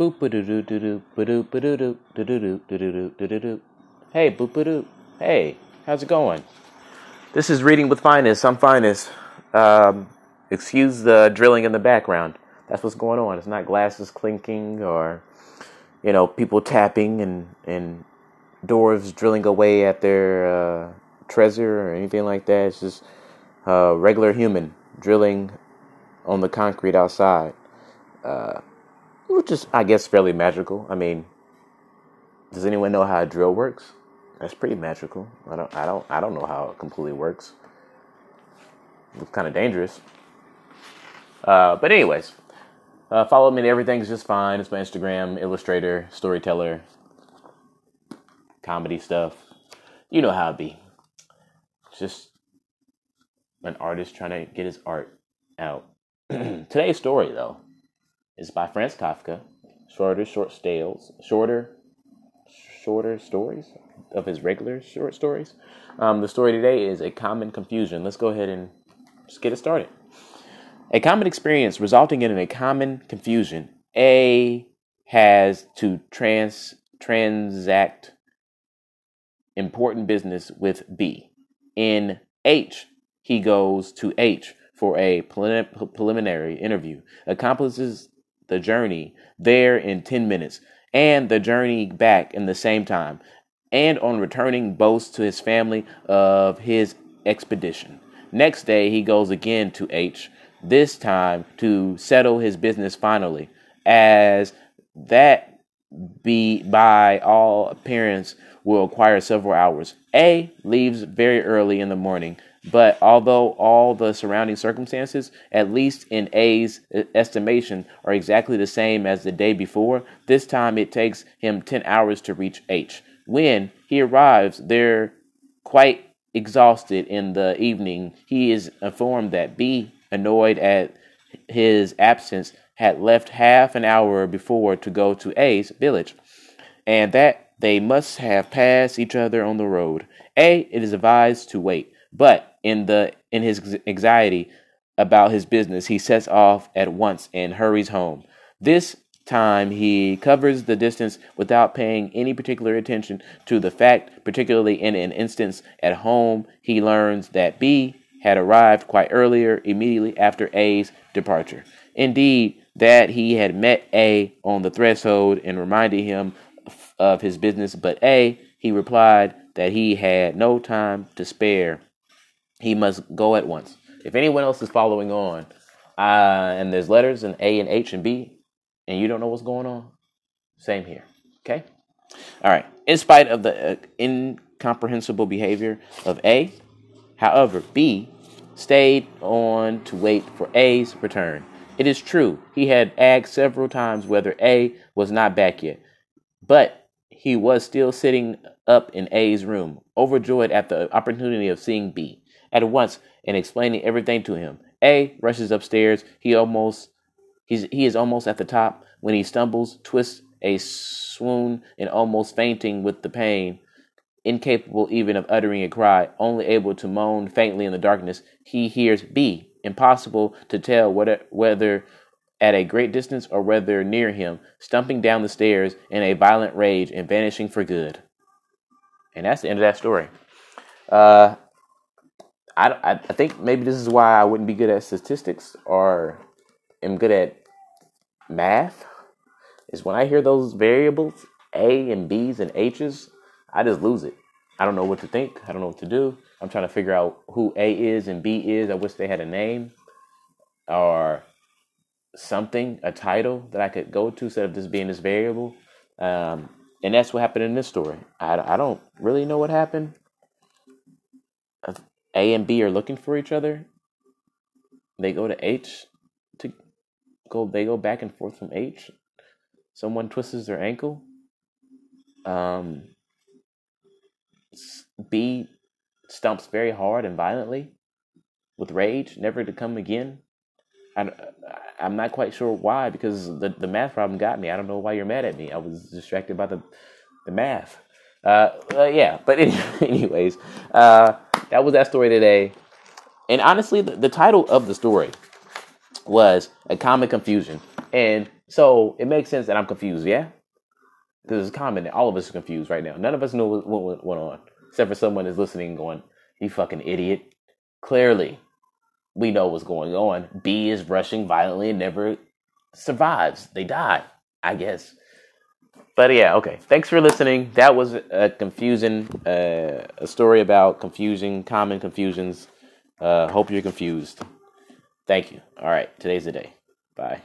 Boop ba doo doo doo doo doo doo doo doo doo doo doo doo doo. Hey, boop doo. Hey, how's it going? This is Reading with Finest. I'm Finest. Um, excuse the drilling in the background. That's what's going on. It's not glasses clinking or, you know, people tapping and, and doors drilling away at their uh, treasure or anything like that. It's just a regular human drilling on the concrete outside. Uh, which is, I guess, fairly magical. I mean, does anyone know how a drill works? That's pretty magical. I don't, I don't, I don't know how it completely works. It's kind of dangerous. Uh, but anyways, uh, follow me. Everything's just fine. It's my Instagram, illustrator, storyteller, comedy stuff. You know how it be. It's just an artist trying to get his art out. Today's story, though, is by Franz Kafka. Shorter short tales, shorter, shorter stories of his regular short stories. Um, the story today is a common confusion. Let's go ahead and just get it started. A common experience resulting in a common confusion. A has to trans transact important business with B. In H, he goes to H for a preliminary interview, accomplishes the journey there in 10 minutes and the journey back in the same time, and on returning boasts to his family of his expedition. Next day, he goes again to H, this time to settle his business finally, as that be by all appearance will require several hours. A leaves very early in the morning, but although all the surrounding circumstances, at least in A's estimation, are exactly the same as the day before, this time it takes him 10 hours to reach H. When he arrives there quite exhausted in the evening, he is informed that B, annoyed at his absence, had left half an hour before to go to A's village, and that they must have passed each other on the road. A, it is advised to wait, but in the in his anxiety about his business, he sets off at once and hurries home. This time he covers the distance without paying any particular attention to the fact, particularly in an instance at home, he learns that B had arrived quite earlier, immediately after A's departure. Indeed, that he had met A on the threshold and reminded him of his business, but A, he replied that he had no time to spare. He must go at once. If anyone else is following on, uh, and there's letters in A and H and B, and you don't know what's going on, same here. Okay? All right. In spite of the uh, incomprehensible behavior of A, however, B stayed on to wait for A's return. It is true, he had asked several times whether A was not back yet, but he was still sitting up in A's room, overjoyed at the opportunity of seeing B at once and explaining everything to him. A rushes upstairs. He almost he's he is almost at the top when he stumbles, twists a swoon, and almost fainting with the pain. Incapable even of uttering a cry, only able to moan faintly in the darkness, he hears B. Impossible to tell whether, whether at a great distance or whether near him, stumping down the stairs in a violent rage and vanishing for good. And that's the end of that story. Uh, I, I, I think maybe this is why I wouldn't be good at statistics or am good at math. Is when I hear those variables, A and B's and H's, I just lose it. I don't know what to think. I don't know what to do. I'm trying to figure out who A is and B is. I wish they had a name or something, a title that I could go to instead of just being this variable. Um, and that's what happened in this story. I, I don't really know what happened. A and B are looking for each other. They go to H to go. They go back and forth from H. Someone twists their ankle. Um, B stumps very hard and violently with rage, never to come again. I, I'm not quite sure why because the, the math problem got me. I don't know why you're mad at me. I was distracted by the the math. Uh, uh yeah, but anyways, uh, that was that story today. And honestly, the, the title of the story was a common confusion. And So it makes sense that I'm confused, yeah? Because it's common all of us are confused right now. None of us know what, what went on, except for someone is listening and going, you fucking idiot. Clearly, we know what's going on. B is rushing violently and never survives. They die, I guess. But yeah, okay. Thanks for listening. That was a confusing, uh, a story about confusing, common confusions. Uh, hope you're confused. Thank you. All right. Today's the day. Bye.